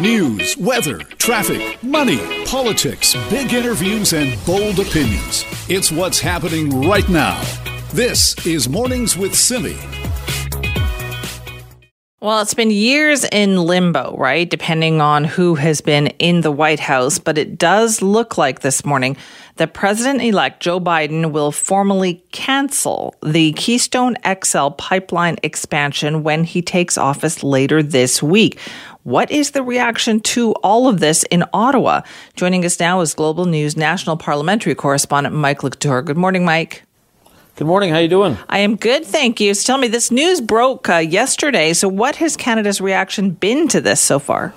News, weather, traffic, money, politics, big interviews, and bold opinions. It's what's happening right now. This is Mornings with Simi. Well, it's been years in limbo, right? Depending on who has been in the White House. But it does look like this morning that President elect Joe Biden will formally cancel the Keystone XL pipeline expansion when he takes office later this week. What is the reaction to all of this in Ottawa? Joining us now is Global News national parliamentary correspondent Mike Le Couture. Good morning, Mike. Good morning. How you doing? I am good, thank you. So tell me, this news broke uh, yesterday. So, what has Canada's reaction been to this so far?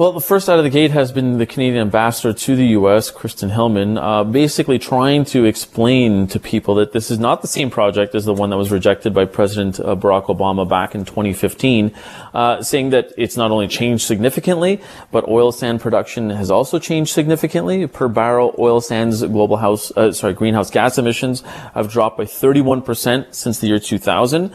Well, the first out of the gate has been the Canadian ambassador to the U.S., Kirsten Hillman, uh, basically trying to explain to people that this is not the same project as the one that was rejected by President uh, Barack Obama back in 2015, uh, saying that it's not only changed significantly, but oil sand production has also changed significantly. Per barrel, oil sands global house, uh, sorry, greenhouse gas emissions have dropped by 31% since the year 2000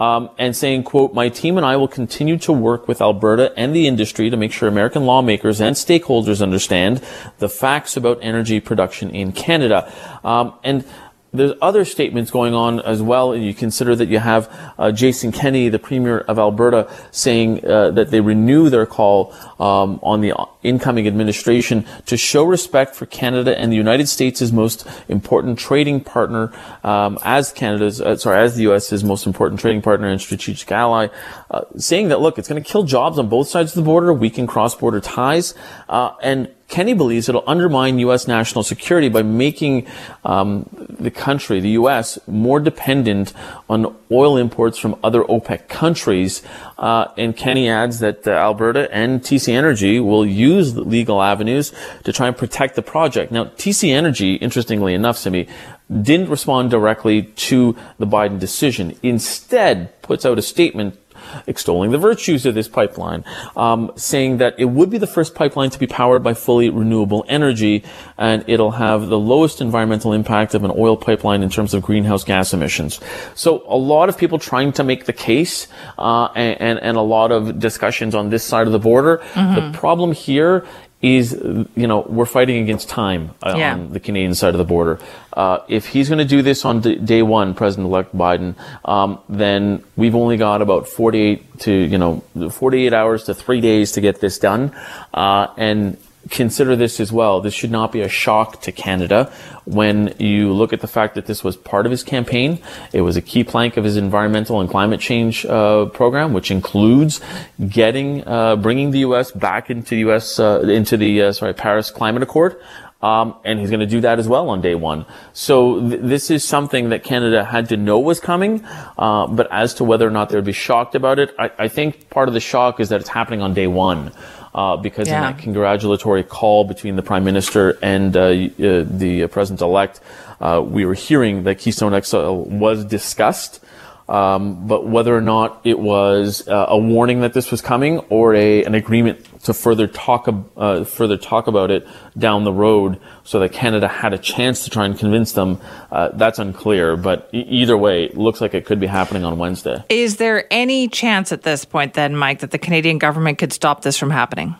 um, and saying, quote, my team and I will continue to work with Alberta and the industry to make sure American lawmakers and stakeholders understand the facts about energy production in Canada. Um, and there's other statements going on as well. And you consider that you have uh, Jason Kenney, the Premier of Alberta, saying uh, that they renew their call um, on the incoming administration to show respect for Canada and the United States' most important trading partner, um, as Canada's, uh, sorry, as the U.S.'s most important trading partner and strategic ally, uh, saying that look, it's going to kill jobs on both sides of the border, weaken cross-border ties, uh, and Kenney believes it'll undermine U.S. national security by making um, the country, the U.S., more dependent on oil imports from other OPEC countries. Uh, and Kenney adds that uh, Alberta and TC Energy will use legal avenues to try and protect the project. Now, TC Energy, interestingly enough, Simi, didn't respond directly to the Biden decision. Instead, puts out a statement extolling the virtues of this pipeline, um, saying that it would be the first pipeline to be powered by fully renewable energy, and it'll have the lowest environmental impact of an oil pipeline in terms of greenhouse gas emissions. So a lot of people trying to make the case, uh, and, and, and, a lot of discussions on this side of the border. Mm-hmm. The problem here is, you know, we're fighting against time uh, yeah. on the Canadian side of the border. Uh, if he's going to do this on d- day one, President-elect Biden, um, then we've only got about 48 to, you know, 48 hours to three days to get this done. Uh, and consider this as well. This should not be a shock to Canada when you look at the fact that this was part of his campaign. It was a key plank of his environmental and climate change uh, program, which includes getting, uh, bringing the U.S. back into the U.S. Uh, into the uh, sorry Paris Climate Accord. Um, and he's going to do that as well on day one. So th- this is something that Canada had to know was coming. Uh, but as to whether or not they'd be shocked about it, I, I think part of the shock is that it's happening on day one uh, because yeah. in that congratulatory call between the prime minister and uh, uh, the president elect, uh, we were hearing that Keystone XL was discussed. Um, but whether or not it was uh, a warning that this was coming or a, an agreement to further talk, uh, further talk about it down the road so that Canada had a chance to try and convince them, uh, that's unclear. But e- either way, looks like it could be happening on Wednesday. Is there any chance at this point then, Mike, that the Canadian government could stop this from happening?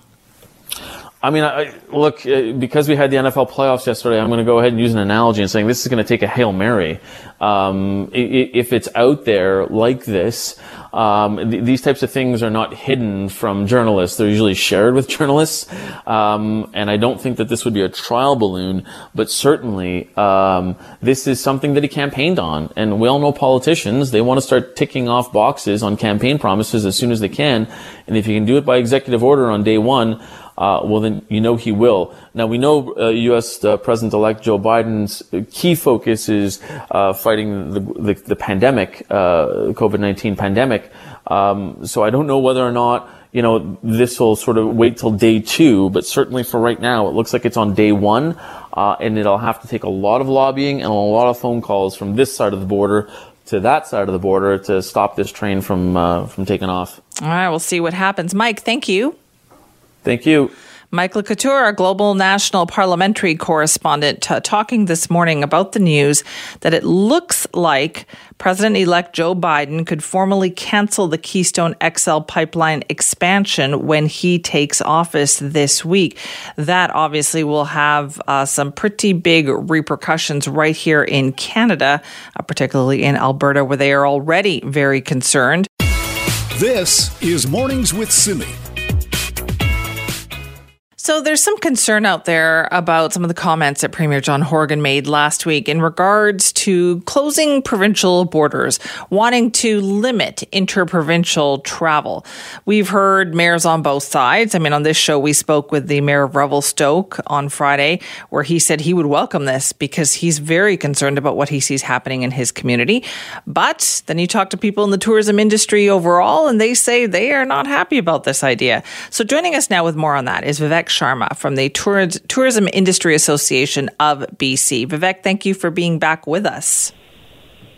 I mean, I, look, uh, because we had the NFL playoffs yesterday, I'm going to go ahead and use an analogy and saying this is going to take a Hail Mary. Um, if it's out there like this, um, th- these types of things are not hidden from journalists. They're usually shared with journalists. Um, and I don't think that this would be a trial balloon, but certainly, um, this is something that he campaigned on. And we all know politicians, they want to start ticking off boxes on campaign promises as soon as they can. And if you can do it by executive order on day one, uh, well, then you know he will. Now we know uh, U.S. Uh, President-elect Joe Biden's key focus is uh, fighting the, the, the pandemic, uh, COVID-19 pandemic. Um, so I don't know whether or not you know this will sort of wait till day two, but certainly for right now, it looks like it's on day one, uh, and it'll have to take a lot of lobbying and a lot of phone calls from this side of the border to that side of the border to stop this train from from taking off. All right, we'll see what happens. Mike, thank you. Thank you. Mike Le Couture, our global national parliamentary correspondent, t- talking this morning about the news that it looks like President elect Joe Biden could formally cancel the Keystone XL pipeline expansion when he takes office this week. That obviously will have uh, some pretty big repercussions right here in Canada, uh, particularly in Alberta, where they are already very concerned. This is Mornings with Simi. So there's some concern out there about some of the comments that Premier John Horgan made last week in regards to closing provincial borders, wanting to limit interprovincial travel. We've heard mayors on both sides. I mean, on this show, we spoke with the mayor of Revelstoke on Friday, where he said he would welcome this because he's very concerned about what he sees happening in his community. But then you talk to people in the tourism industry overall, and they say they are not happy about this idea. So joining us now with more on that is Vivek Sharma from the Tourism Industry Association of BC. Vivek, thank you for being back with us.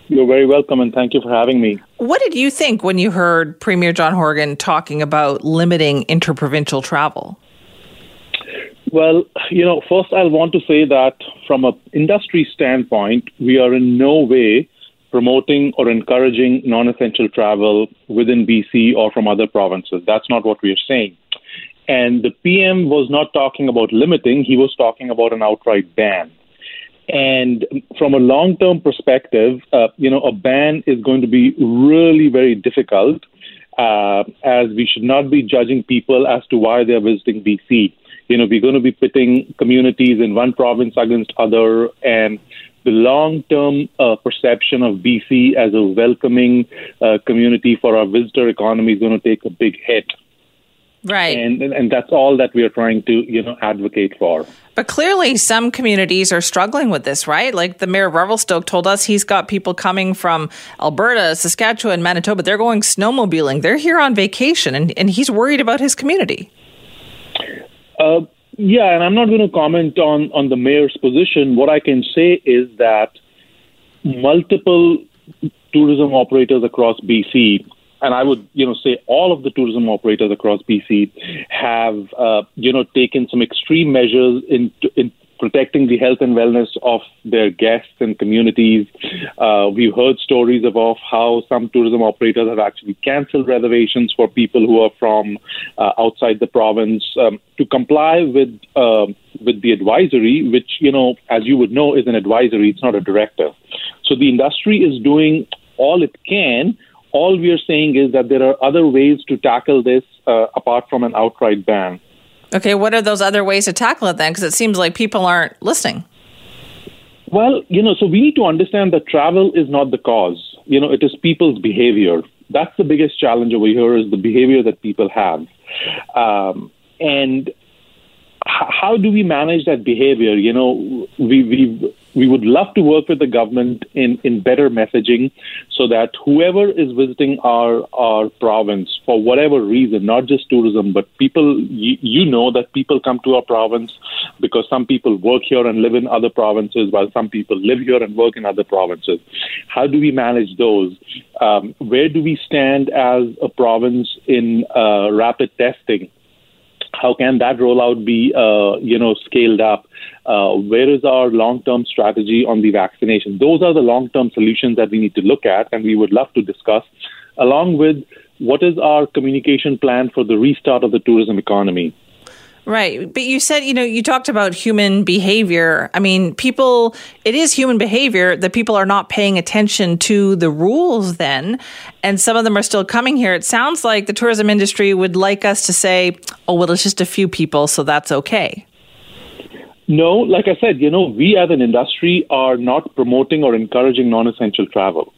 You're very welcome, and thank you for having me. What did you think when you heard Premier John Horgan talking about limiting interprovincial travel? Well, you know, first I'll want to say that from an industry standpoint, we are in no way promoting or encouraging non essential travel within BC or from other provinces. That's not what we are saying. And the PM was not talking about limiting, he was talking about an outright ban. And from a long term perspective, uh, you know, a ban is going to be really very difficult uh, as we should not be judging people as to why they're visiting BC. You know, we're going to be pitting communities in one province against other, and the long term uh, perception of BC as a welcoming uh, community for our visitor economy is going to take a big hit. Right. And, and that's all that we are trying to, you know, advocate for. But clearly some communities are struggling with this, right? Like the mayor of Revelstoke told us he's got people coming from Alberta, Saskatchewan, and Manitoba. They're going snowmobiling. They're here on vacation and, and he's worried about his community. Uh, yeah, and I'm not going to comment on, on the mayor's position. What I can say is that multiple tourism operators across BC and I would, you know, say all of the tourism operators across BC have, uh, you know, taken some extreme measures in, in protecting the health and wellness of their guests and communities. Uh, we've heard stories of how some tourism operators have actually canceled reservations for people who are from uh, outside the province um, to comply with uh, with the advisory, which you know, as you would know, is an advisory. It's not a directive. So the industry is doing all it can all we are saying is that there are other ways to tackle this uh, apart from an outright ban. Okay, what are those other ways to tackle it then? Because it seems like people aren't listening. Well, you know, so we need to understand that travel is not the cause. You know, it is people's behavior. That's the biggest challenge over here is the behavior that people have. Um, and how do we manage that behavior? You know, we we we would love to work with the government in, in better messaging so that whoever is visiting our our province for whatever reason, not just tourism, but people you, you know that people come to our province because some people work here and live in other provinces, while some people live here and work in other provinces. How do we manage those? Um, where do we stand as a province in uh, rapid testing? How can that rollout be, uh, you know, scaled up? Uh, where is our long-term strategy on the vaccination? Those are the long-term solutions that we need to look at, and we would love to discuss, along with what is our communication plan for the restart of the tourism economy. Right. But you said, you know, you talked about human behavior. I mean, people, it is human behavior that people are not paying attention to the rules then. And some of them are still coming here. It sounds like the tourism industry would like us to say, oh, well, it's just a few people, so that's okay. No, like I said, you know, we as an industry are not promoting or encouraging non essential travel.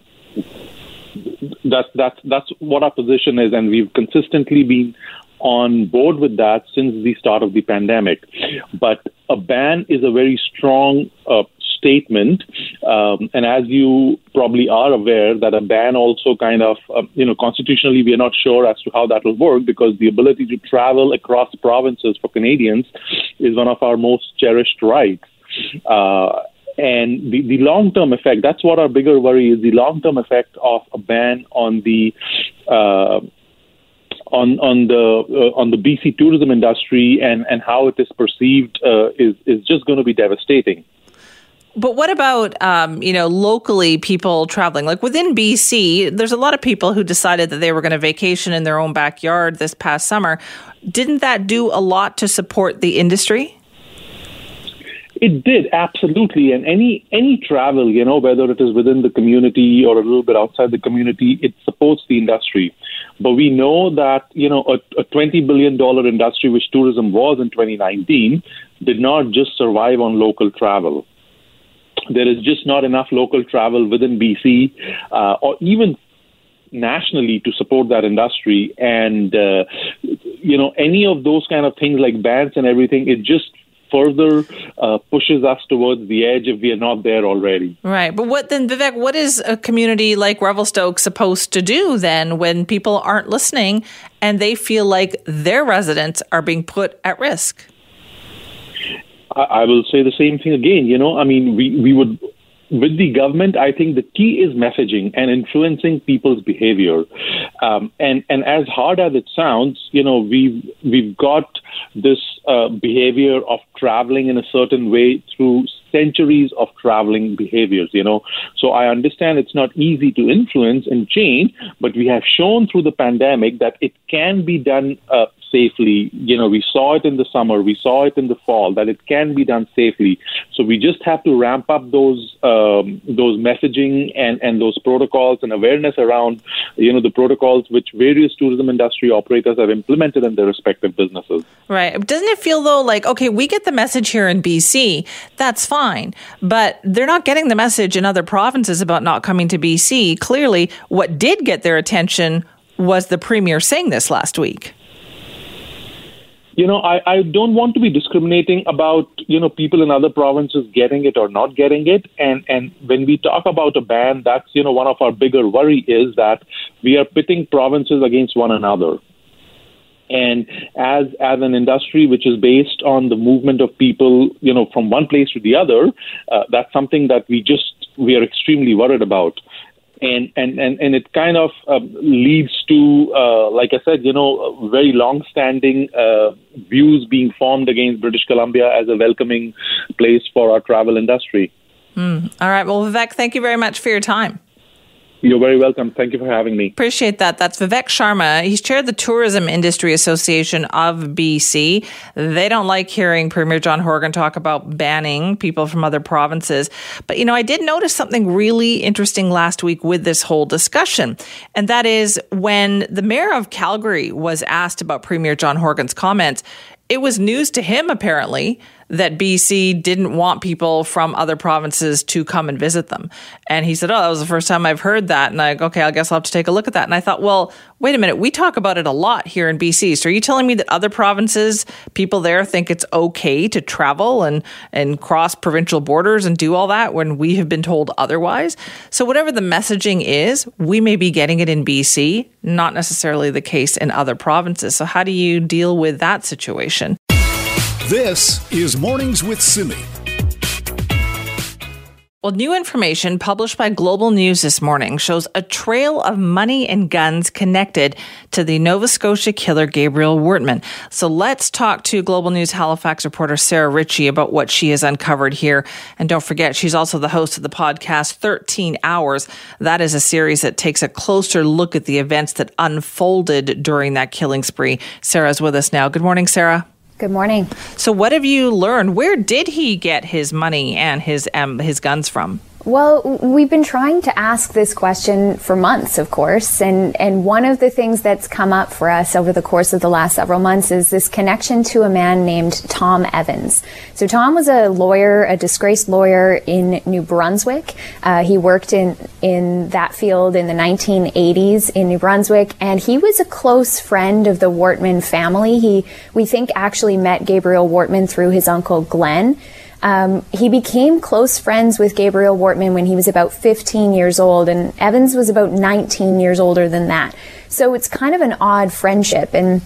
That's that's that's what our position is, and we've consistently been on board with that since the start of the pandemic. But a ban is a very strong uh, statement, um, and as you probably are aware, that a ban also kind of, uh, you know, constitutionally we are not sure as to how that will work because the ability to travel across provinces for Canadians is one of our most cherished rights. Uh, and the, the long term effect, that's what our bigger worry is the long term effect of a ban on the uh, on on the uh, on the BC tourism industry and and how it is perceived uh, is is just going to be devastating. But what about um, you know locally people traveling? Like within BC, there's a lot of people who decided that they were going to vacation in their own backyard this past summer. Didn't that do a lot to support the industry? It did absolutely, and any any travel, you know, whether it is within the community or a little bit outside the community, it supports the industry. But we know that you know a, a twenty billion dollar industry, which tourism was in 2019, did not just survive on local travel. There is just not enough local travel within BC, uh, or even nationally to support that industry and uh, you know any of those kind of things like bans and everything it just further uh, pushes us towards the edge if we are not there already. Right. But what then, Vivek, what is a community like Revelstoke supposed to do then when people aren't listening and they feel like their residents are being put at risk? I, I will say the same thing again. You know, I mean, we, we would with the government, I think the key is messaging and influencing people's behavior. Um, and and as hard as it sounds, you know, we've we've got this uh, behavior of traveling in a certain way through centuries of traveling behaviors. You know, so I understand it's not easy to influence and change, but we have shown through the pandemic that it can be done uh, safely. You know, we saw it in the summer, we saw it in the fall that it can be done safely. So we just have to ramp up those um, those messaging and and those protocols and awareness around you know the protocols which various tourism industry operators have implemented in their respective businesses. Right. Doesn't it feel though like okay, we get the message here in BC, that's fine, but they're not getting the message in other provinces about not coming to BC. Clearly, what did get their attention was the premier saying this last week you know, I, I don't want to be discriminating about, you know, people in other provinces getting it or not getting it. And, and when we talk about a ban, that's, you know, one of our bigger worry is that we are pitting provinces against one another. And as as an industry which is based on the movement of people, you know, from one place to the other, uh, that's something that we just we are extremely worried about and and and, and it kind of uh, leads to, uh, like I said, you know, very long-standing uh, views being formed against British Columbia as a welcoming place for our travel industry. Mm. All right. Well, Vivek, thank you very much for your time. You're very welcome. Thank you for having me. Appreciate that. That's Vivek Sharma. He's chaired the Tourism Industry Association of BC. They don't like hearing Premier John Horgan talk about banning people from other provinces. But, you know, I did notice something really interesting last week with this whole discussion. And that is when the mayor of Calgary was asked about Premier John Horgan's comments, it was news to him, apparently, that BC didn't want people from other provinces to come and visit them. And he said, Oh, that was the first time I've heard that. And I, okay, I guess I'll have to take a look at that. And I thought, well, wait a minute. We talk about it a lot here in BC. So are you telling me that other provinces, people there think it's okay to travel and, and cross provincial borders and do all that when we have been told otherwise? So whatever the messaging is, we may be getting it in BC, not necessarily the case in other provinces. So how do you deal with that situation? This is Mornings with Simi. Well, new information published by Global News this morning shows a trail of money and guns connected to the Nova Scotia killer Gabriel Wortman. So let's talk to Global News Halifax reporter Sarah Ritchie about what she has uncovered here. And don't forget, she's also the host of the podcast 13 Hours. That is a series that takes a closer look at the events that unfolded during that killing spree. Sarah's with us now. Good morning, Sarah. Good morning. So, what have you learned? Where did he get his money and his um, his guns from? Well, we've been trying to ask this question for months, of course, and, and one of the things that's come up for us over the course of the last several months is this connection to a man named Tom Evans. So Tom was a lawyer, a disgraced lawyer in New Brunswick. Uh, he worked in, in that field in the 1980s in New Brunswick, and he was a close friend of the Wortman family. He, we think, actually met Gabriel Wortman through his uncle Glenn. Um, he became close friends with Gabriel Wortman when he was about 15 years old, and Evans was about 19 years older than that. So it's kind of an odd friendship. And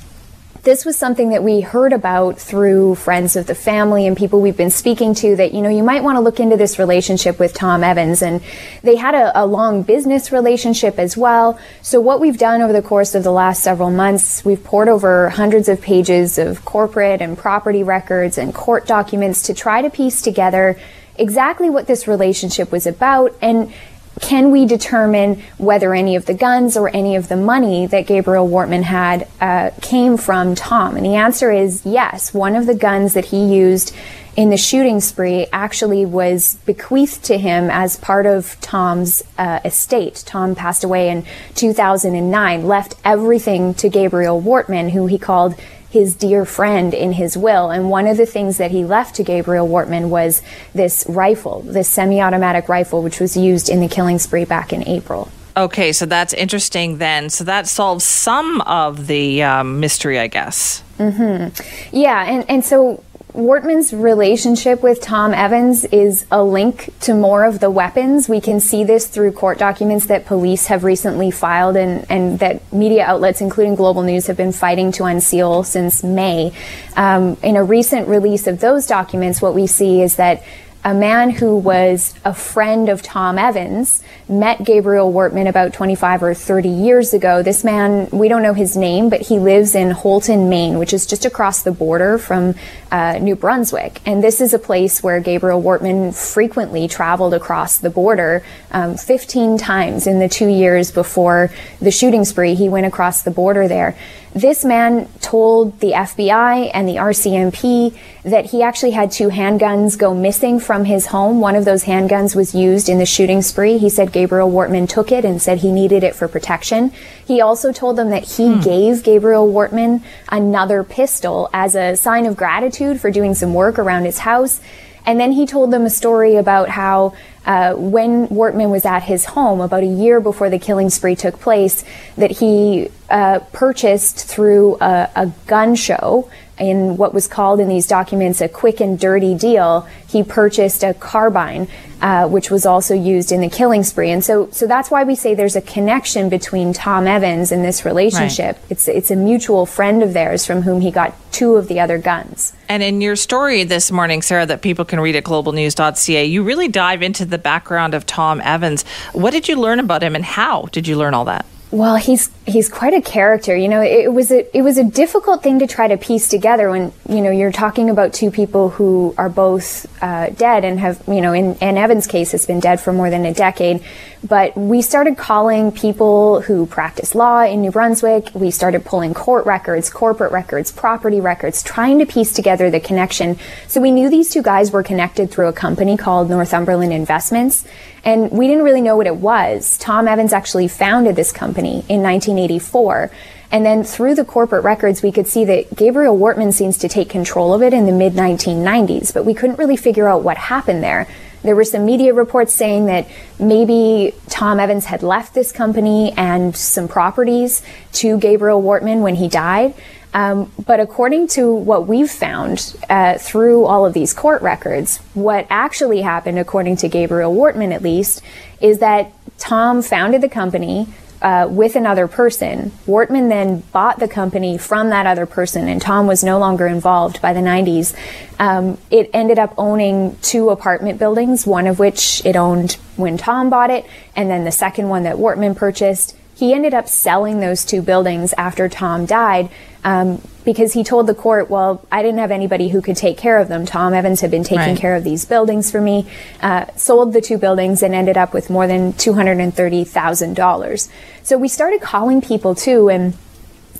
this was something that we heard about through friends of the family and people we've been speaking to that, you know, you might want to look into this relationship with Tom Evans. And they had a, a, long business relationship as well. So what we've done over the course of the last several months, we've poured over hundreds of pages of corporate and property records and court documents to try to piece together exactly what this relationship was about and can we determine whether any of the guns or any of the money that Gabriel Wortman had uh, came from Tom? And the answer is yes. One of the guns that he used in the shooting spree actually was bequeathed to him as part of Tom's uh, estate. Tom passed away in 2009, left everything to Gabriel Wortman, who he called his dear friend in his will. And one of the things that he left to Gabriel Wortman was this rifle, this semi automatic rifle, which was used in the killing spree back in April. Okay, so that's interesting then. So that solves some of the um, mystery, I guess. Mm-hmm. Yeah, and, and so Wortman's relationship with Tom Evans is a link to more of the weapons. We can see this through court documents that police have recently filed and, and that media outlets, including Global News, have been fighting to unseal since May. Um, in a recent release of those documents, what we see is that a man who was a friend of Tom Evans met Gabriel Wortman about 25 or 30 years ago. This man, we don't know his name, but he lives in Houlton, Maine, which is just across the border from uh, New Brunswick. And this is a place where Gabriel Wortman frequently traveled across the border. Um, 15 times in the two years before the shooting spree, he went across the border there. This man told the FBI and the RCMP that he actually had two handguns go missing from his home. One of those handguns was used in the shooting spree. He said Gabriel Wortman took it and said he needed it for protection. He also told them that he hmm. gave Gabriel Wortman another pistol as a sign of gratitude for doing some work around his house. And then he told them a story about how uh, when Wortman was at his home about a year before the killing spree took place, that he uh, purchased through a, a gun show in what was called in these documents a quick and dirty deal, he purchased a carbine, uh, which was also used in the killing spree. And so, so that's why we say there's a connection between Tom Evans and this relationship. Right. It's, it's a mutual friend of theirs from whom he got two of the other guns. And in your story this morning, Sarah, that people can read at globalnews.ca, you really dive into the background of Tom Evans. What did you learn about him and how did you learn all that? Well, he's he's quite a character. You know, it was a it was a difficult thing to try to piece together when you know you're talking about two people who are both uh, dead and have you know in, in Evan's case has been dead for more than a decade. But we started calling people who practice law in New Brunswick. We started pulling court records, corporate records, property records, trying to piece together the connection. So we knew these two guys were connected through a company called Northumberland Investments. And we didn't really know what it was. Tom Evans actually founded this company in 1984. And then through the corporate records, we could see that Gabriel Wortman seems to take control of it in the mid 1990s, but we couldn't really figure out what happened there. There were some media reports saying that maybe Tom Evans had left this company and some properties to Gabriel Wortman when he died. Um, but according to what we've found uh, through all of these court records, what actually happened, according to Gabriel Wortman at least, is that Tom founded the company, uh, with another person. Wortman then bought the company from that other person, and Tom was no longer involved by the 90s. Um, it ended up owning two apartment buildings, one of which it owned when Tom bought it, and then the second one that Wortman purchased. He ended up selling those two buildings after Tom died um, because he told the court, well, I didn't have anybody who could take care of them. Tom Evans had been taking right. care of these buildings for me, uh, sold the two buildings and ended up with more than $230,000. So we started calling people too and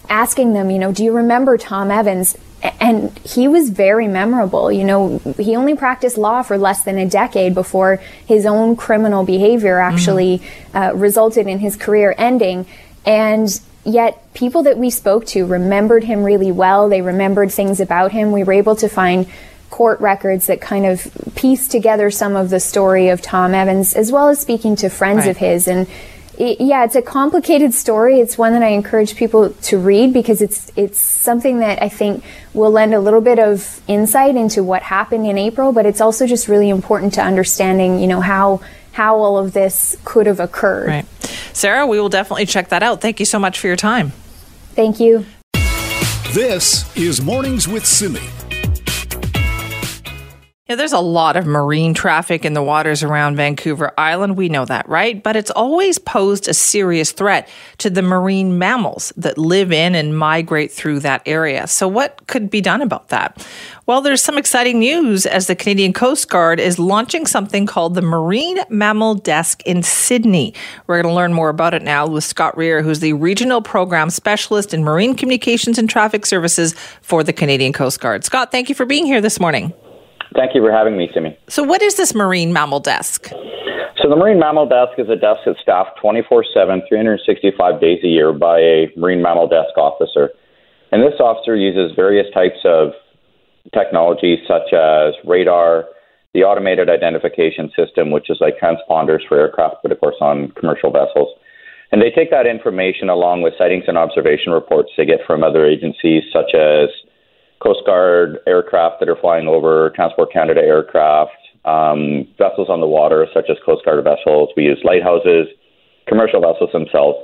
asking them, you know, do you remember Tom Evans? And he was very memorable. You know, he only practiced law for less than a decade before his own criminal behavior actually mm-hmm. uh, resulted in his career ending. And Yet people that we spoke to remembered him really well. They remembered things about him. We were able to find court records that kind of piece together some of the story of Tom Evans, as well as speaking to friends right. of his. And it, yeah, it's a complicated story. It's one that I encourage people to read because it's it's something that I think will lend a little bit of insight into what happened in April. But it's also just really important to understanding, you know, how how all of this could have occurred. Right. Sarah, we will definitely check that out. Thank you so much for your time. Thank you. This is Mornings with Simi. Yeah, there's a lot of marine traffic in the waters around Vancouver Island. We know that, right? But it's always posed a serious threat to the marine mammals that live in and migrate through that area. So, what could be done about that? Well, there's some exciting news as the Canadian Coast Guard is launching something called the Marine Mammal Desk in Sidney. We're going to learn more about it now with Scott Rear, who's the Regional Program Specialist in Marine Communications and Traffic Services for the Canadian Coast Guard. Scott, thank you for being here this morning. Thank you for having me, Simi. So, what is this Marine Mammal Desk? So, the Marine Mammal Desk is a desk that's staffed 24 7, 365 days a year by a Marine Mammal Desk officer. And this officer uses various types of technology, such as radar, the automated identification system, which is like transponders for aircraft, but of course on commercial vessels. And they take that information along with sightings and observation reports they get from other agencies, such as Coast Guard aircraft that are flying over, Transport Canada aircraft, um, vessels on the water, such as Coast Guard vessels. We use lighthouses, commercial vessels themselves.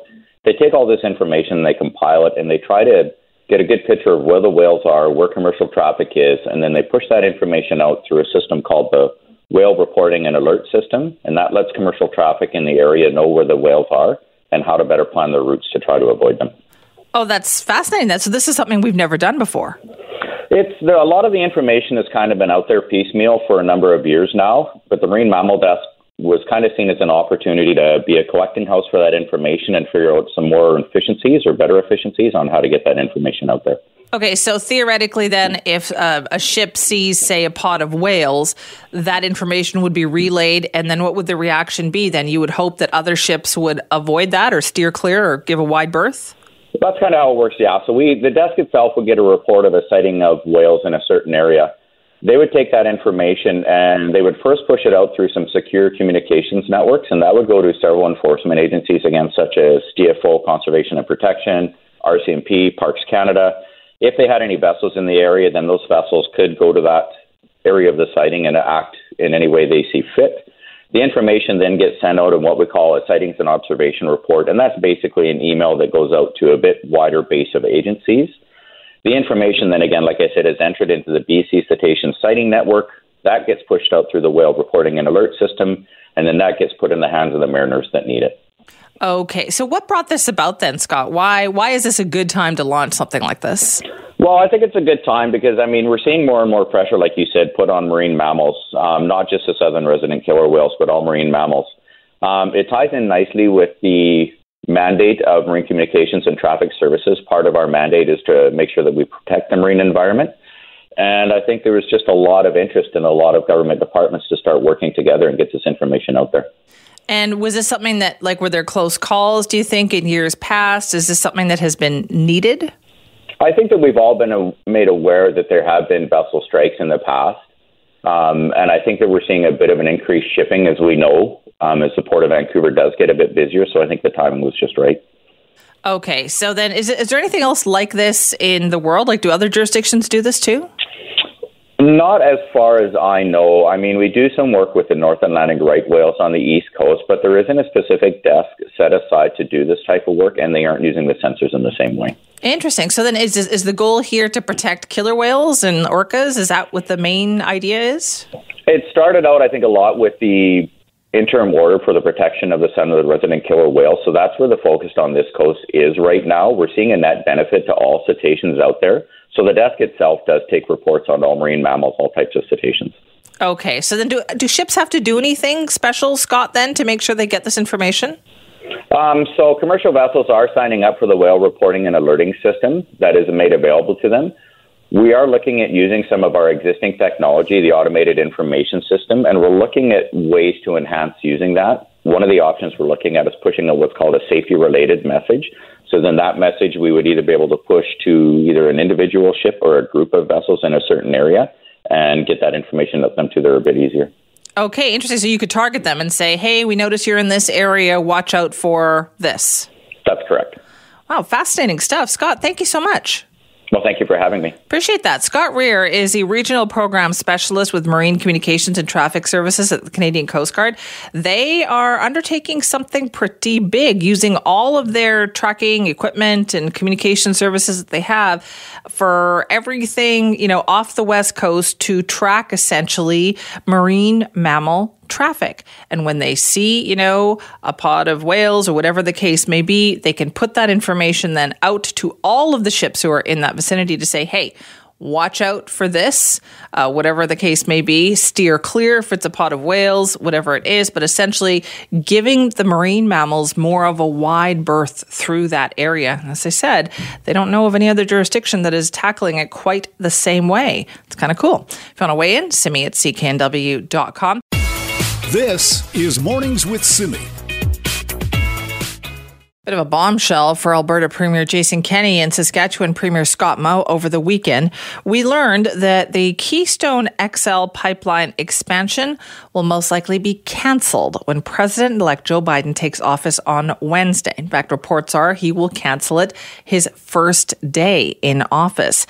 They take all this information, they compile it, and they try to get a good picture of where the whales are, where commercial traffic is, and then they push that information out through a system called the Whale Reporting and Alert System, and that lets commercial traffic in the area know where the whales are and how to better plan their routes to try to avoid them. Oh, that's fascinating. That so this is something we've never done before. It's a lot of the information has kind of been out there piecemeal for a number of years now, but the Marine Mammal Desk was kind of seen as an opportunity to be a collecting house for that information and figure out some more efficiencies or better efficiencies on how to get that information out there. Okay, so theoretically, then, if uh, a ship sees, say, a pod of whales, that information would be relayed, and then what would the reaction be? Then you would hope that other ships would avoid that or steer clear or give a wide berth? That's kind of how it works, yeah. So we, the desk itself would get a report of a sighting of whales in a certain area. They would take that information and they would first push it out through some secure communications networks, and that would go to several enforcement agencies, again, such as DFO, Conservation and Protection, RCMP, Parks Canada. If they had any vessels in the area, then those vessels could go to that area of the sighting and act in any way they see fit. The information then gets sent out in what we call a sightings and observation report, and that's basically an email that goes out to a bit wider base of agencies. The information then again, like I said, is entered into the BC Cetacean Sighting Network. That gets pushed out through the whale reporting and alert system, and then that gets put in the hands of the mariners that need it. Okay, so what brought this about then, Scott? Why why is this a good time to launch something like this? Well, I think it's a good time because I mean we're seeing more and more pressure, like you said, put on marine mammals, um, not just the southern resident killer whales, but all marine mammals. Um, it ties in nicely with the mandate of marine communications and traffic services. Part of our mandate is to make sure that we protect the marine environment. And I think there was just a lot of interest in a lot of government departments to start working together and get this information out there. And was this something that, like, were there close calls, do you think, in years past? Is this something that has been needed? I think that we've all been made aware that there have been vessel strikes in the past. Um, and I think that we're seeing a bit of an increased shipping, as we know, um, as the Port of Vancouver does get a bit busier. So I think the timing was just right. Okay. So then, is, is there anything else like this in the world? Like, do other jurisdictions do this too? Not as far as I know. I mean, we do some work with the North Atlantic right whales on the East Coast, but there isn't a specific desk set aside to do this type of work, and they aren't using the sensors in the same way. Interesting. So then, is is the goal here to protect killer whales and orcas? Is that what the main idea is? It started out, I think, a lot with the interim order for the protection of the southern resident killer whale. So that's where the focus on this coast is right now. We're seeing a net benefit to all cetaceans out there. So the desk itself does take reports on all marine mammals, all types of cetaceans. Okay, so then do do ships have to do anything special, Scott, then to make sure they get this information? Um, so commercial vessels are signing up for the whale reporting and alerting system that is made available to them. We are looking at using some of our existing technology, the automated information system, and we're looking at ways to enhance using that. One of the options we're looking at is pushing a what's called a safety related message. So then that message we would either be able to push to either an individual ship or a group of vessels in a certain area and get that information up them to there a bit easier. Okay, interesting. So you could target them and say, hey, we notice you're in this area. Watch out for this. That's correct. Wow, fascinating stuff. Scott, thank you so much. Well, thank you for having me. Appreciate that. Scott Rear is a regional program specialist with Marine Communications and Traffic Services at the Canadian Coast Guard. They are undertaking something pretty big using all of their tracking equipment and communication services that they have for everything, you know, off the West Coast to track essentially marine mammal traffic. And when they see, you know, a pod of whales or whatever the case may be, they can put that information then out to all of the ships who are in that vicinity to say, hey, watch out for this, uh, whatever the case may be. Steer clear if it's a pod of whales, whatever it is, but essentially giving the marine mammals more of a wide berth through that area. As I said, they don't know of any other jurisdiction that is tackling it quite the same way. It's kind of cool. If you want to weigh in, simi at cknw.com. This is Mornings with Simi. Bit of a bombshell for Alberta Premier Jason Kenney and Saskatchewan Premier Scott Moe over the weekend. We learned that the Keystone XL pipeline expansion will most likely be cancelled when President elect Joe Biden takes office on Wednesday. In fact, reports are he will cancel it his first day in office.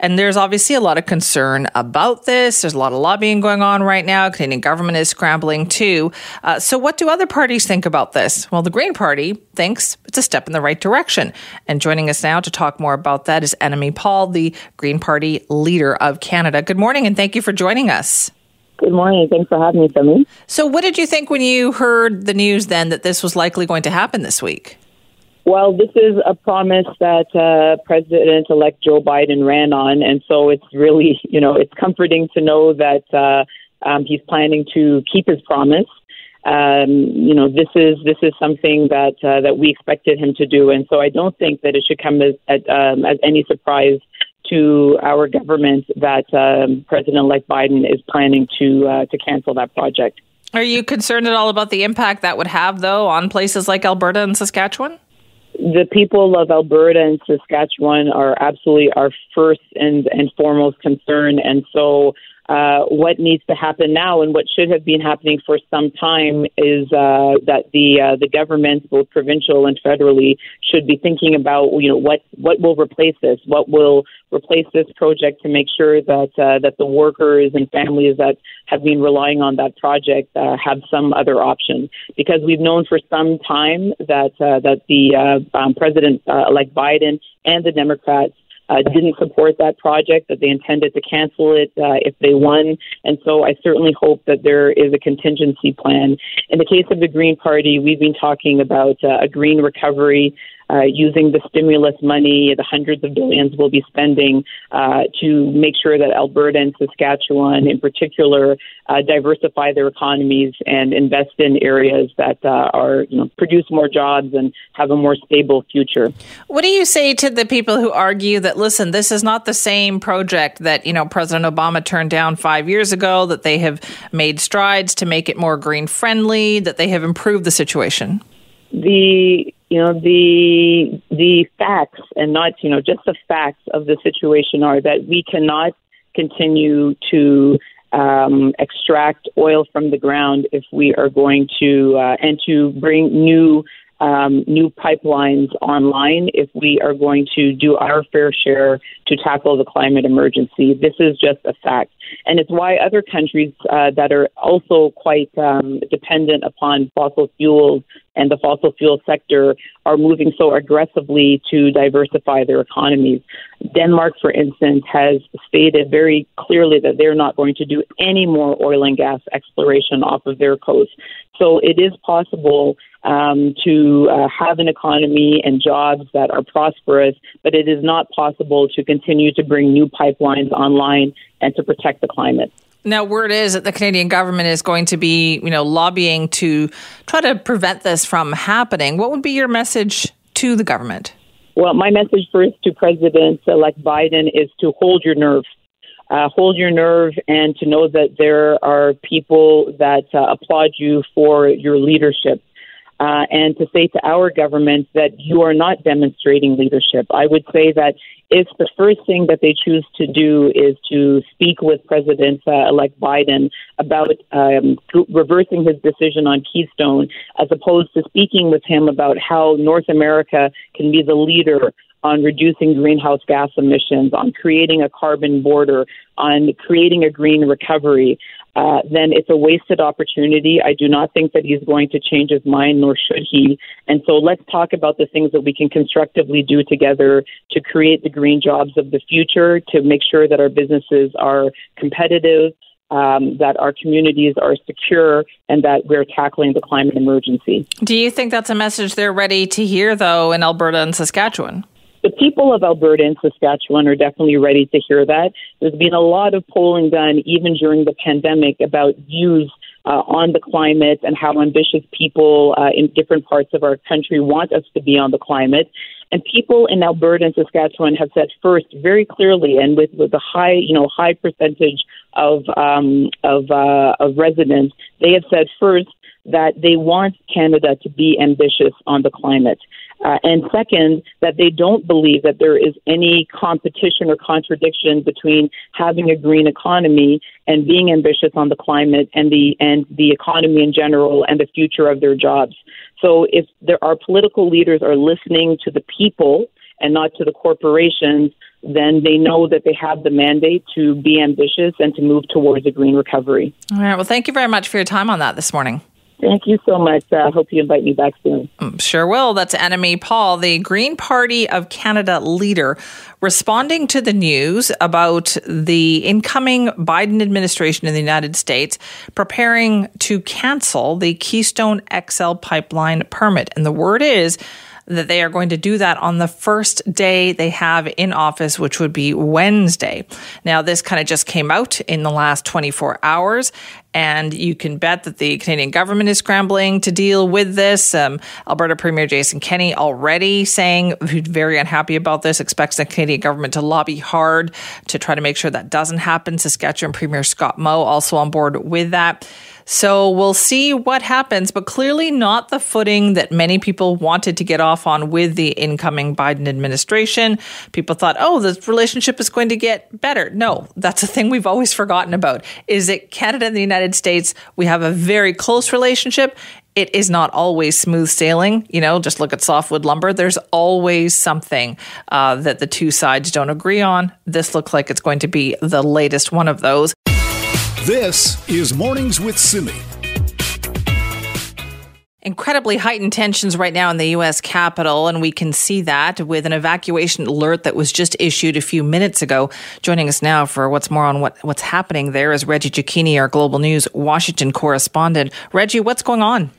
And there's obviously a lot of concern about this. There's a lot of lobbying going on right now. Canadian government is scrambling too. Uh, so, what do other parties think about this? Well, the Green Party thinks it's a step in the right direction. And joining us now to talk more about that is Annamie Paul, the Green Party leader of Canada. Good morning, and thank you for joining us. Good morning. Thanks for having me, Simi. So, what did you think when you heard the news then that this was likely going to happen this week? Well, this is a promise that uh, President-elect Joe Biden ran on, and so it's really, you know, it's comforting to know that uh, um, he's planning to keep his promise. Um, you know, this is this is something that uh, that we expected him to do, and so I don't think that it should come as as, um, as any surprise to our government that um, President-elect Biden is planning to uh, to cancel that project. Are you concerned at all about the impact that would have, though, on places like Alberta and Saskatchewan? The people of Alberta and Saskatchewan are absolutely our first and, and foremost concern. And so uh, what needs to happen now and what should have been happening for some time is uh, that the uh, the governments, both provincial and federally, should be thinking about you know what what will replace this, what will replace this project to make sure that uh, that the workers and families that have been relying on that project uh, have some other option. Because we've known for some time that uh, that the um, president elect Biden and the Democrats uh, didn't support that project, that they intended to cancel it uh, if they won. And so I certainly hope that there is a contingency plan. In the case of the Green Party, we've been talking about uh, a green recovery uh, using the stimulus money, the hundreds of billions we'll be spending uh, to make sure that Alberta and Saskatchewan, in particular, uh, diversify their economies and invest in areas that uh, are, you know, produce more jobs and have a more stable future. What do you say to the people who argue that, listen, this is not the same project that, you know, President Obama turned down five years ago, that they have made strides to make it more green friendly, that they have improved the situation? The you know the the facts and not you know just the facts of the situation are that we cannot continue to um, extract oil from the ground if we are going to uh, and to bring new um, new pipelines online if we are going to do our fair share to tackle the climate emergency. This is just a fact. And it's why other countries uh, that are also quite um, dependent upon fossil fuels and the fossil fuel sector are moving so aggressively to diversify their economies. Denmark, for instance, has stated very clearly that they're not going to do any more oil and gas exploration off of their coast. So it is possible um, to uh, have an economy and jobs that are prosperous, but it is not possible to continue to bring new pipelines online and to protect the climate. Now, word is that the Canadian government is going to be, you know, lobbying to try to prevent this from happening. What would be your message to the government? Well, my message first to President elect Biden is to hold your nerve. Uh, hold your nerve and to know that there are people that uh, applaud you for your leadership uh, and to say to our government that you are not demonstrating leadership. I would say that if the first thing that they choose to do is to speak with President uh, elect Biden about um, reversing his decision on Keystone, as opposed to speaking with him about how North America can be the leader on reducing greenhouse gas emissions, on creating a carbon border, on creating a green recovery, uh, then it's a wasted opportunity. I do not think that he's going to change his mind, nor should he. And so let's talk about the things that we can constructively do together to create the green jobs of the future, to make sure that our businesses are competitive. Um, that our communities are secure and that we're tackling the climate emergency. Do you think that's a message they're ready to hear, though, in Alberta and Saskatchewan? The people of Alberta and Saskatchewan are definitely ready to hear that. There's been a lot of polling done, even during the pandemic, about views uh, on the climate and how ambitious people uh, in different parts of our country want us to be on the climate. And people in Alberta and Saskatchewan have said first, very clearly, and with, with a high, you know, high percentage of um, of uh, of residents, they have said first that they want Canada to be ambitious on the climate. Uh, and second, that they don't believe that there is any competition or contradiction between having a green economy and being ambitious on the climate and the and the economy in general and the future of their jobs. So if there political leaders are listening to the people and not to the corporations, then they know that they have the mandate to be ambitious and to move towards a green recovery. All right. Well, thank you very much for your time on that this morning. Thank you so much. I uh, hope you invite me back soon. Mm, sure will. That's Annamie Paul, the Green Party of Canada leader, responding to the news about the incoming Biden administration in the United States preparing to cancel the Keystone XL pipeline permit. And the word is that they are going to do that on the first day they have in office, which would be Wednesday. Now, this kind of just came out in the last 24 hours, and you can bet that the Canadian government is scrambling to deal with this. Um, Alberta Premier Jason Kenney already saying he's very unhappy about this, expects the Canadian government to lobby hard to try to make sure that doesn't happen. Saskatchewan Premier Scott Moe also on board with that. So we'll see what happens, but clearly not the footing that many people wanted to get off on with the incoming Biden administration. People thought, oh, the relationship is going to get better. No, that's a thing we've always forgotten about. Is it Canada and the United States? We have a very close relationship. It is not always smooth sailing. You know, just look at softwood lumber. There's always something uh, that the two sides don't agree on. This looks like it's going to be the latest one of those. This is Mornings with Simi. Incredibly heightened tensions right now in the U.S. Capitol, and we can see that with an evacuation alert that was just issued a few minutes ago. Joining us now for what's more on what, what's happening there is Reggie Cecchini, our Global News Washington correspondent. Reggie, what's going on?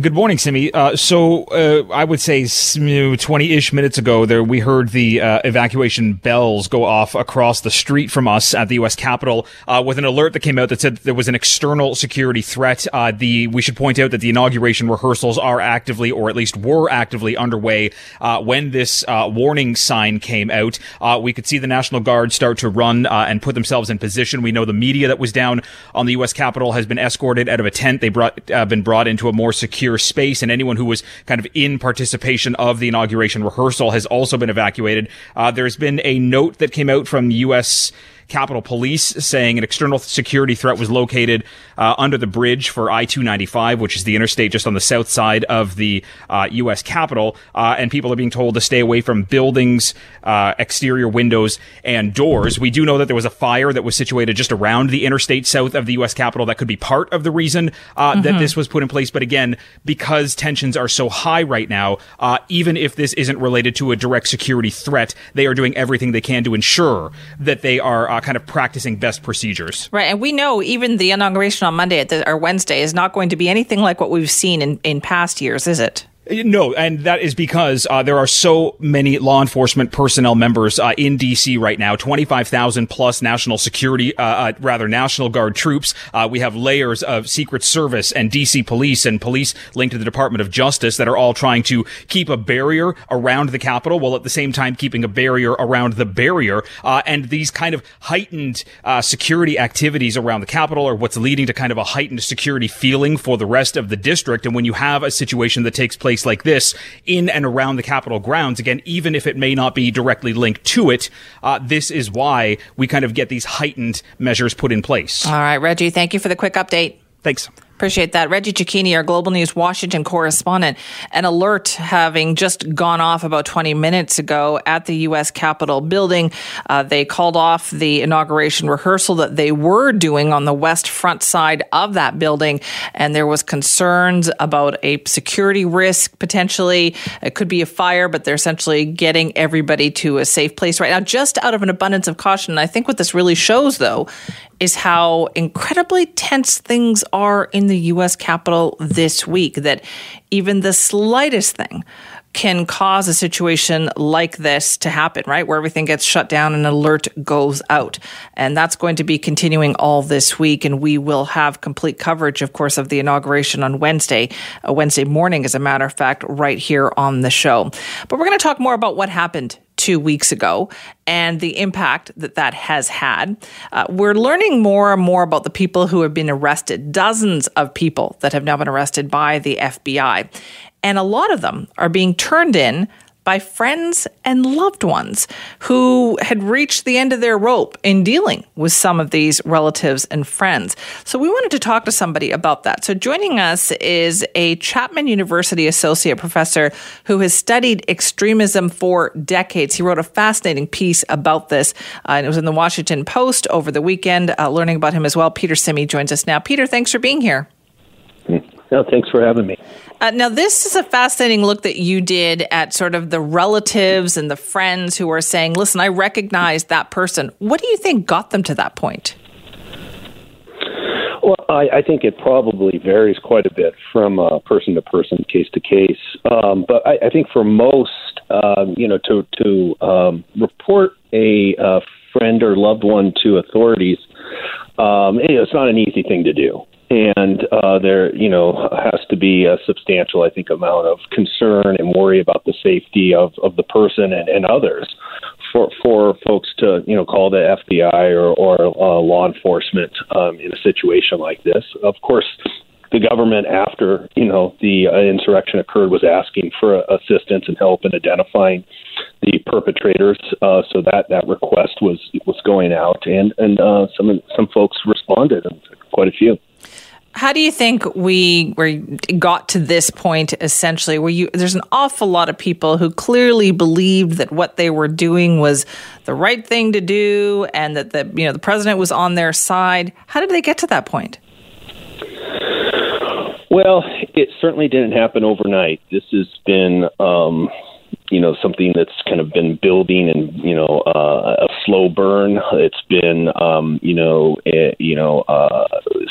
Good morning, Simi. Uh, so uh, I would say twenty-ish minutes ago, there we heard the uh, evacuation bells go off across the street from us at the U.S. Capitol uh, with an alert that came out that said there was an external security threat. Uh, the we should point out that the inauguration rehearsals are actively, or at least were actively, underway uh, when this warning sign came out. we could see the National Guard start to run and put themselves in position. We know the media that was down on the U.S. Capitol has been escorted out of a tent. They brought been brought into a more secure secure space, and anyone who was kind of in participation of the inauguration rehearsal has also been evacuated. Uh, there's been a note that came out from U.S. Capitol Police saying an external security threat was located uh, under the bridge for I 295, which is the interstate just on the south side of the uh, U.S. Capitol. Uh, and people are being told to stay away from buildings, uh, exterior windows, and doors. We do know that there was a fire that was situated just around the interstate south of the U.S. Capitol that could be part of the reason mm-hmm. that this was put in place. But again, because tensions are so high right now, uh, even if this isn't related to a direct security threat, they are doing everything they can to ensure that they are uh, kind of practicing best procedures. Right. And we know even the inauguration on Monday or Wednesday is not going to be anything like what we've seen in, in past years, is it? No, and that is because uh, there are so many law enforcement personnel members uh, in D.C. right now. Twenty-five thousand plus national security, uh, uh rather National Guard troops. Uh, we have layers of Secret Service and D.C. police and police linked to the Department of Justice that are all trying to keep a barrier around the Capitol, while at the same time keeping a barrier around the barrier. Uh, and these kind of heightened security activities around the Capitol are what's leading to kind of a heightened security feeling for the rest of the district. And when you have a situation that takes place place like this in and around the Capitol grounds. Again, even if it may not be directly linked to it, uh, this is why we kind of get these heightened measures put in place. All right, Reggie, thank you for the quick update. Thanks. Appreciate that. Reggie Cecchini, our Global News Washington correspondent. An alert having just gone off about 20 minutes ago at the U.S. Capitol building. Uh, they called off the inauguration rehearsal that they were doing on the west front side of that building. And there was concerns about a security risk potentially. It could be a fire, but they're essentially getting everybody to a safe place right now, just out of an abundance of caution. And I think what this really shows, though, is how incredibly tense things are in the U.S. Capitol this week. That even the slightest thing can cause a situation like this to happen, right? Where everything gets shut down and alert goes out. And that's going to be continuing all this week. And we will have complete coverage, of course, of the inauguration on Wednesday, uh, Wednesday morning, as a matter of fact, right here on the show. But we're going to talk more about what happened two weeks ago and the impact that that has had. Uh, we're learning more and more about the people who have been arrested, dozens of people that have now been arrested by the FBI. And a lot of them are being turned in by friends and loved ones who had reached the end of their rope in dealing with some of these relatives and friends. So we wanted to talk to somebody about that. So joining us is a Chapman University associate professor who has studied extremism for decades. He wrote a fascinating piece about this, uh, and it was in the Washington Post over the weekend. Uh, learning about him as well, Peter Simi joins us now. Peter, thanks for being here. No, thanks for having me. Uh, now, this is a fascinating look that you did at sort of the relatives and the friends who are saying, listen, I recognize that person. What do you think got them to that point? Well, I, I think it probably varies quite a bit from uh, person to person, case to case. Um, but I, I think for most, um, you know, to to um, report a uh, friend or loved one to authorities, um, you know, it's not an easy thing to do and uh, there, you know, has to be a substantial, I think, amount of concern and worry about the safety of, of the person and, and others for for folks to, you know, call the FBI or, or uh, law enforcement um, in a situation like this. Of course, the government, after you know the uh, insurrection occurred, was asking for assistance and help in identifying the perpetrators. Uh, so that that request was was going out, and and uh, some some folks responded, quite a few. How do you think we were got to this point essentially where you there's an awful lot of people who clearly believed that what they were doing was the right thing to do and that the you know the president was on their side. How did they get to that point? Well, it certainly didn't happen overnight. This has been um, you know something that's kind of been building and you know uh, a slow burn. It's been um, you know it, you know uh,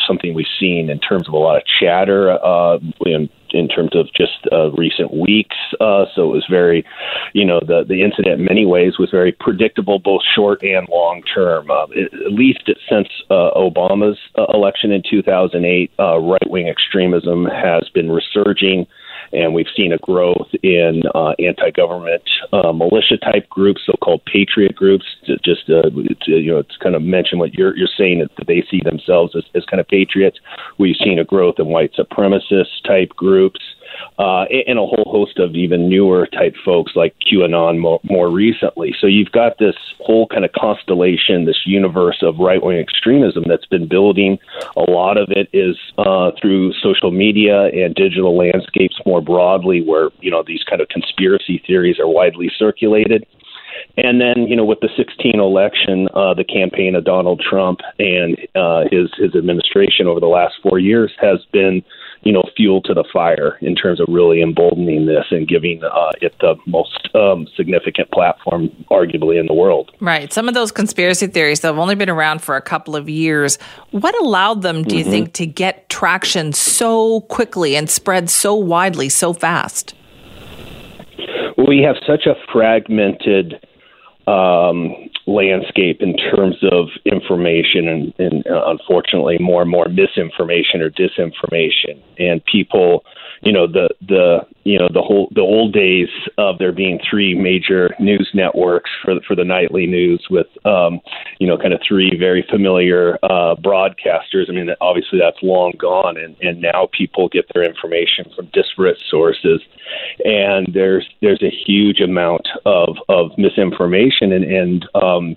something we've seen in terms of a lot of chatter uh, in, in terms of just uh, recent weeks. Uh, so it was very, you know, the the incident in many ways was very predictable, both short and long term. Uh, at least since uh, Obama's uh, election in 2008, uh, right wing extremism has been resurging and we've seen a growth in uh, anti-government uh, militia type groups, so-called patriot groups. Just uh, to, you know, to kind of mention what you're you're saying that they see themselves as, as kind of patriots. We've seen a growth in white supremacist type groups uh, and a whole host of even newer type folks like QAnon more, more recently. So you've got this whole kind of constellation, this universe of right wing extremism that's been building. A lot of it is uh, through social media and digital landscapes more broadly, where you know these kind of conspiracy theories are widely circulated. And then, you know, with the 16 election, uh, the campaign of Donald Trump and uh, his his administration over the last four years has been you know, fuel to the fire in terms of really emboldening this and giving uh, it the most um, significant platform, arguably, in the world. Right. Some of those conspiracy theories that have only been around for a couple of years. What allowed them, do you mm-hmm. think, to get traction so quickly and spread so widely so fast? We have such a fragmented um, landscape in terms of information and, and uh, unfortunately more and more misinformation or disinformation. And people you know the the you know the whole the old days of there being three major news networks for the, for the nightly news with um you know kind of three very familiar uh broadcasters. I mean obviously that's long gone and and now people get their information from disparate sources. And there's there's a huge amount of of misinformation and and um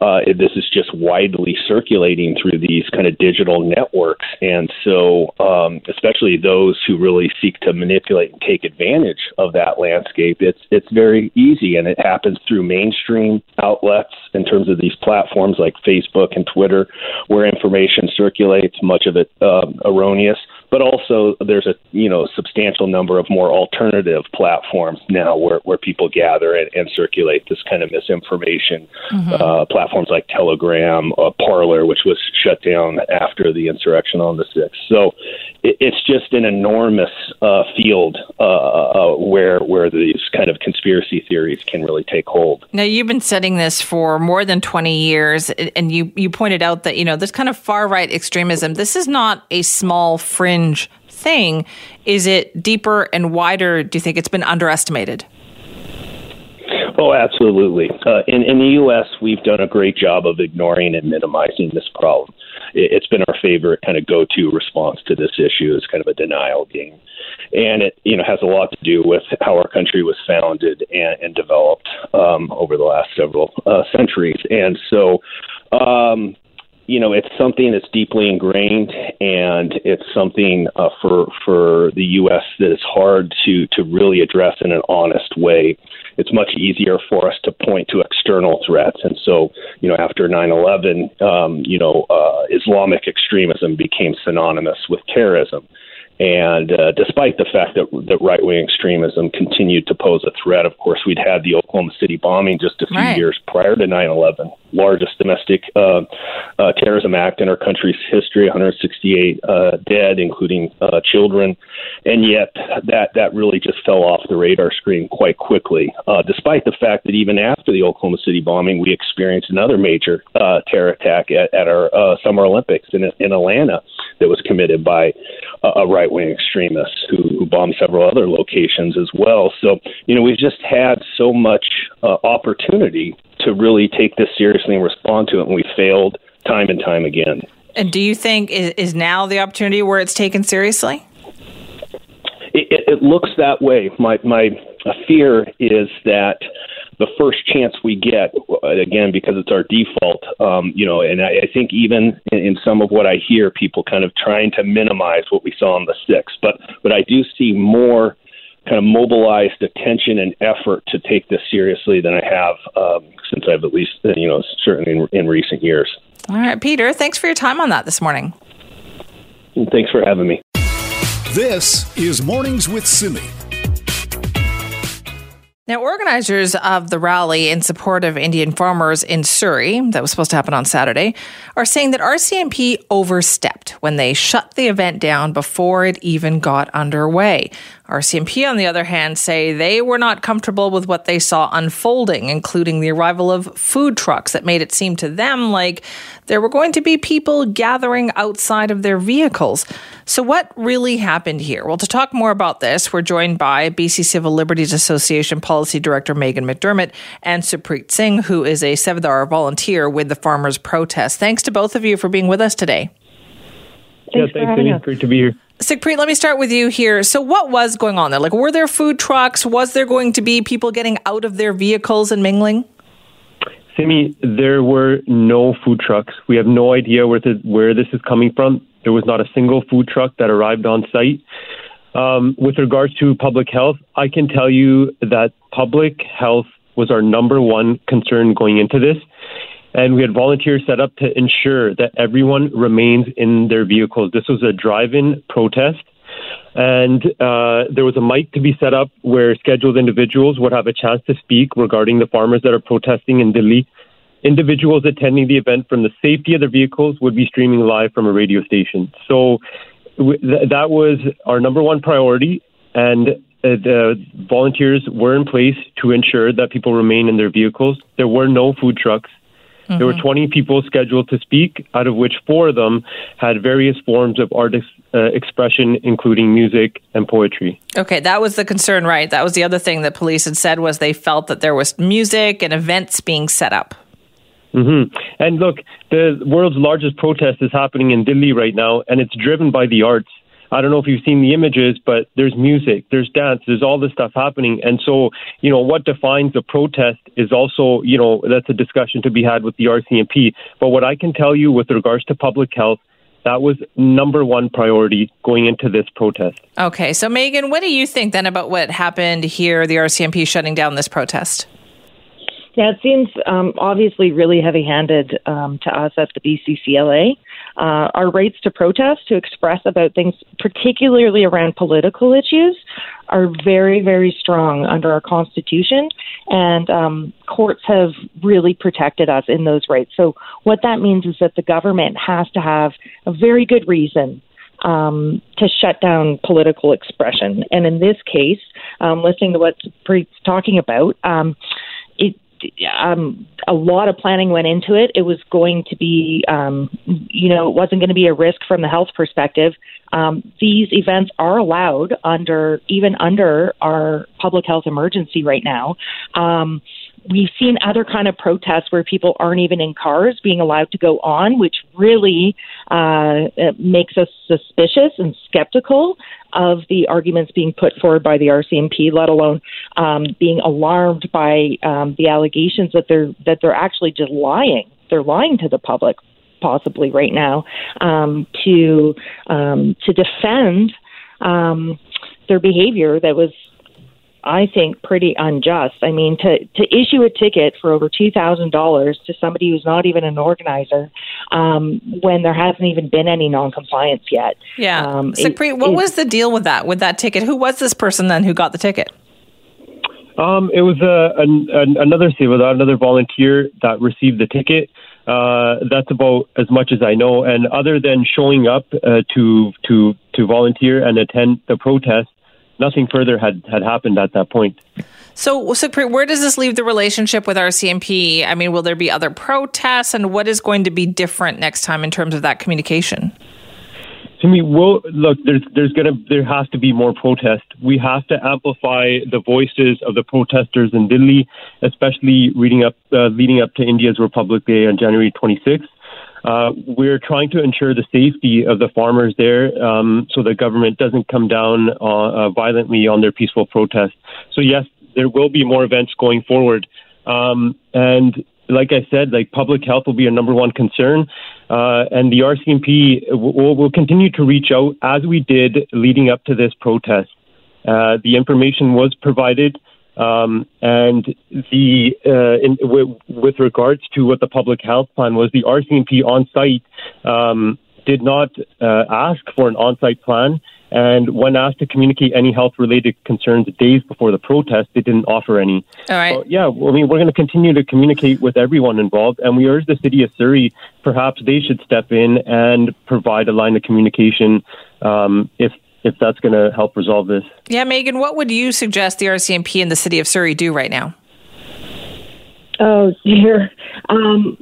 uh, this is just widely circulating through these kind of digital networks. And so, um, especially those who really seek to manipulate and take advantage of that landscape, it's it's very easy, and it happens through mainstream outlets in terms of these platforms like Facebook and Twitter, where information circulates, much of it um, erroneous but also there's a you know substantial number of more alternative platforms now where, where people gather and, and circulate this kind of misinformation. Mm-hmm. Uh, platforms like Telegram, uh, Parler, which was shut down after the insurrection on the sixth. So it, it's just an enormous uh, field uh, uh, where where these kind of conspiracy theories can really take hold. Now you've been studying this for more than twenty years, and you you pointed out that you know this kind of far right extremism. This is not a small fringe fringe thing. Is it deeper and wider? Do you think it's been underestimated? Oh, absolutely. Uh, in, in the U.S., we've done a great job of ignoring and minimizing this problem. It, it's been our favorite kind of go-to response to this issue is kind of a denial game, and it you know has a lot to do with how our country was founded and, and developed um, over the last several uh, centuries. And so, um, you know, it's something that's deeply ingrained, and it's something uh, for for the U.S. that is hard to to really address in an honest way. It's much easier for us to point to external threats, and so you know, after 9/11, um, you know, uh, Islamic extremism became synonymous with terrorism. And uh, despite the fact that, that right wing extremism continued to pose a threat, of course, we'd had the Oklahoma City bombing just a few right. years prior to 9 11, largest domestic uh, uh, terrorism act in our country's history, 168 uh, dead, including uh, children. And yet, that, that really just fell off the radar screen quite quickly, uh, despite the fact that even after the Oklahoma City bombing, we experienced another major terror attack at, at our Summer Olympics in, in Atlanta that was committed by a right wing extremist who, who bombed several other locations as well. So, you know, we've just had so much uh, opportunity to really take this seriously and respond to it, and we failed time and time again. And do you think is, is now the opportunity where it's taken seriously? It, it, it looks that way. My my fear is that the first chance we get, again, because it's our default, um, you know, and I, I think even in, in some of what I hear, people kind of trying to minimize what we saw on the sixth. But but I do see more kind of mobilized attention and effort to take this seriously than I have um, since I've at least, you know, certainly in, in recent years. All right, Peter, thanks for your time on that this morning. Thanks for having me. This is Mornings with Simi. Now, organizers of the rally in support of Indian farmers in Surrey, that was supposed to happen on Saturday, are saying that RCMP overstepped when they shut the event down before it even got underway. RCMP, on the other hand, say they were not comfortable with what they saw unfolding, including the arrival of food trucks that made it seem to them like there were going to be people gathering outside of their vehicles. So, what really happened here? Well, to talk more about this, we're joined by BC Civil Liberties Association Policy Director Meghan McDermott and Supreet Singh, who is a Sevadar volunteer with the farmers' protest. Thanks to both of you for being with us today. Thanks yeah, thanks, Great to be here. Sukhpreet, let me start with you here. So, what was going on there? Like, were there food trucks? Was there going to be people getting out of their vehicles and mingling? Simi, there were no food trucks. We have no idea where, the, where this is coming from. There was not a single food truck that arrived on site. Um, with regards to public health, I can tell you that public health was our number one concern going into this. And we had volunteers set up to ensure that everyone remains in their vehicles. This was a drive in protest. And uh, there was a mic to be set up where scheduled individuals would have a chance to speak regarding the farmers that are protesting in Delhi. Individuals attending the event from the safety of their vehicles would be streaming live from a radio station. So th- that was our number one priority. And uh, the volunteers were in place to ensure that people remain in their vehicles. There were no food trucks. Mm-hmm. There were mm-hmm. 20 people scheduled to speak, out of which four of them had various forms of art ex- uh, expression, including music and poetry. Okay, that was the concern, right? That was the other thing that police had said was they felt that there was music and events being set up. Mm-hmm. And look, the world's largest protest is happening in Delhi right now, and it's driven by the arts. I don't know if you've seen the images, but there's music, there's dance, there's all this stuff happening. And so, you know, what defines a protest is also, you know, that's a discussion to be had with the RCMP. But what I can tell you with regards to public health, that was number one priority going into this protest. Okay. So, Meghan, what do you think then about what happened here, the RCMP shutting down this protest? Yeah, it seems um, obviously really heavy handed um, to us at the BCCLA. Uh, our rights to protest, to express about things, particularly around political issues, are very, very strong under our Constitution, and um, courts have really protected us in those rights. So, what that means is that the government has to have a very good reason um, to shut down political expression. And in this case, um, listening to what Preet's talking about, um, it um, a lot of planning went into it. It was going to be, um, you know, it wasn't going to be a risk from the health perspective. Um, these events are allowed under, even under our public health emergency right now. Um, we've seen other kind of protests where people aren't even in cars being allowed to go on, which really uh, makes us suspicious and skeptical of the arguments being put forward by the RCMP, let alone um, being alarmed by um, the allegations that they're that they're actually just lying. They're lying to the public, possibly right now, um, to um, to defend um, their behavior that was I think, pretty unjust. I mean, to, to issue a ticket for over $2,000 to somebody who's not even an organizer um, when there hasn't even been any noncompliance yet. Yeah. Um, Sukhpreet, what it, was the deal with that, with that ticket? Who was this person then who got the ticket? Um, it was a, a, another civil, another volunteer that received the ticket. Uh, that's about as much as I know. And other than showing up uh, to to to volunteer and attend the protest, nothing further had, had happened at that point. So, so, where does this leave the relationship with RCMP? I mean, will there be other protests, and what is going to be different next time in terms of that communication? To me, well, look, there's there's gonna there has to be more protest. We have to amplify the voices of the protesters in Delhi, especially leading up uh, leading up to India's Republic Day on January 26th. Uh, we're trying to ensure the safety of the farmers there um, so the government doesn't come down uh, uh, violently on their peaceful protests. So, yes, there will be more events going forward. Um, and like I said, like public health will be a number one concern, uh, and the RCMP will, will continue to reach out as we did leading up to this protest. Uh, the information was provided. Um, and the uh, in, w- with regards to what the public health plan was, the RCMP on site um, did not uh, ask for an on site plan. And when asked to communicate any health related concerns days before the protest, they didn't offer any. All right. So, yeah, I mean, we're going to continue to communicate with everyone involved. And we urge the city of Surrey, perhaps they should step in and provide a line of communication um, if if that's going to help resolve this. Yeah, Meghan, what would you suggest the RCMP and the city of Surrey do right now? Oh dear, um,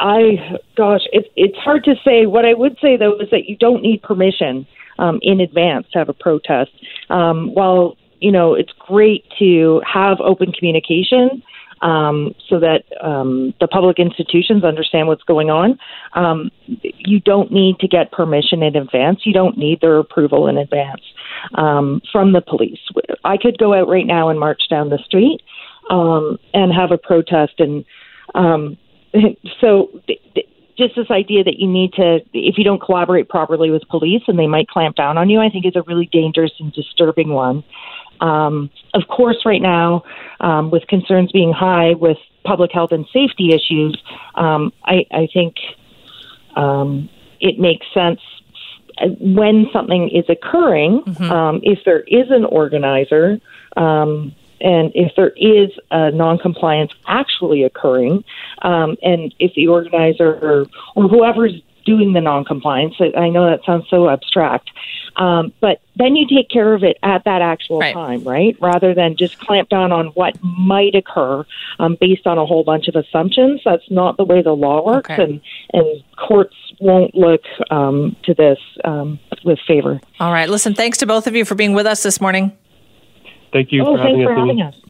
I gosh, it's it's hard to say. What I would say though is that you don't need permission um, in advance to have a protest. Um, while you know it's great to have open communication um, so that um, the public institutions understand what's going on. Um, you don't need to get permission in advance. You don't need their approval in advance um, from the police. I could go out right now and march down the street um, and have a protest, and um, so. Th- th- just this idea that you need to, if you don't collaborate properly with police and they might clamp down on you, I think is a really dangerous and disturbing one. Um, of course, right now, um, with concerns being high with public health and safety issues, um, I, I, think um, it makes sense when something is occurring, mm-hmm. Um, if there is an organizer. Um, and if there is a noncompliance actually occurring, and if the organizer or, or whoever's doing the noncompliance. I know that sounds so abstract, um, but then you take care of it at that actual right. time, right? Rather than just clamp down on what might occur um, based on a whole bunch of assumptions. That's not the way the law works, okay. and and courts won't look um, to this um, with favor. All right. Listen, thanks to both of you for being with us this morning. Thank you oh, for thanks having for us. Having us.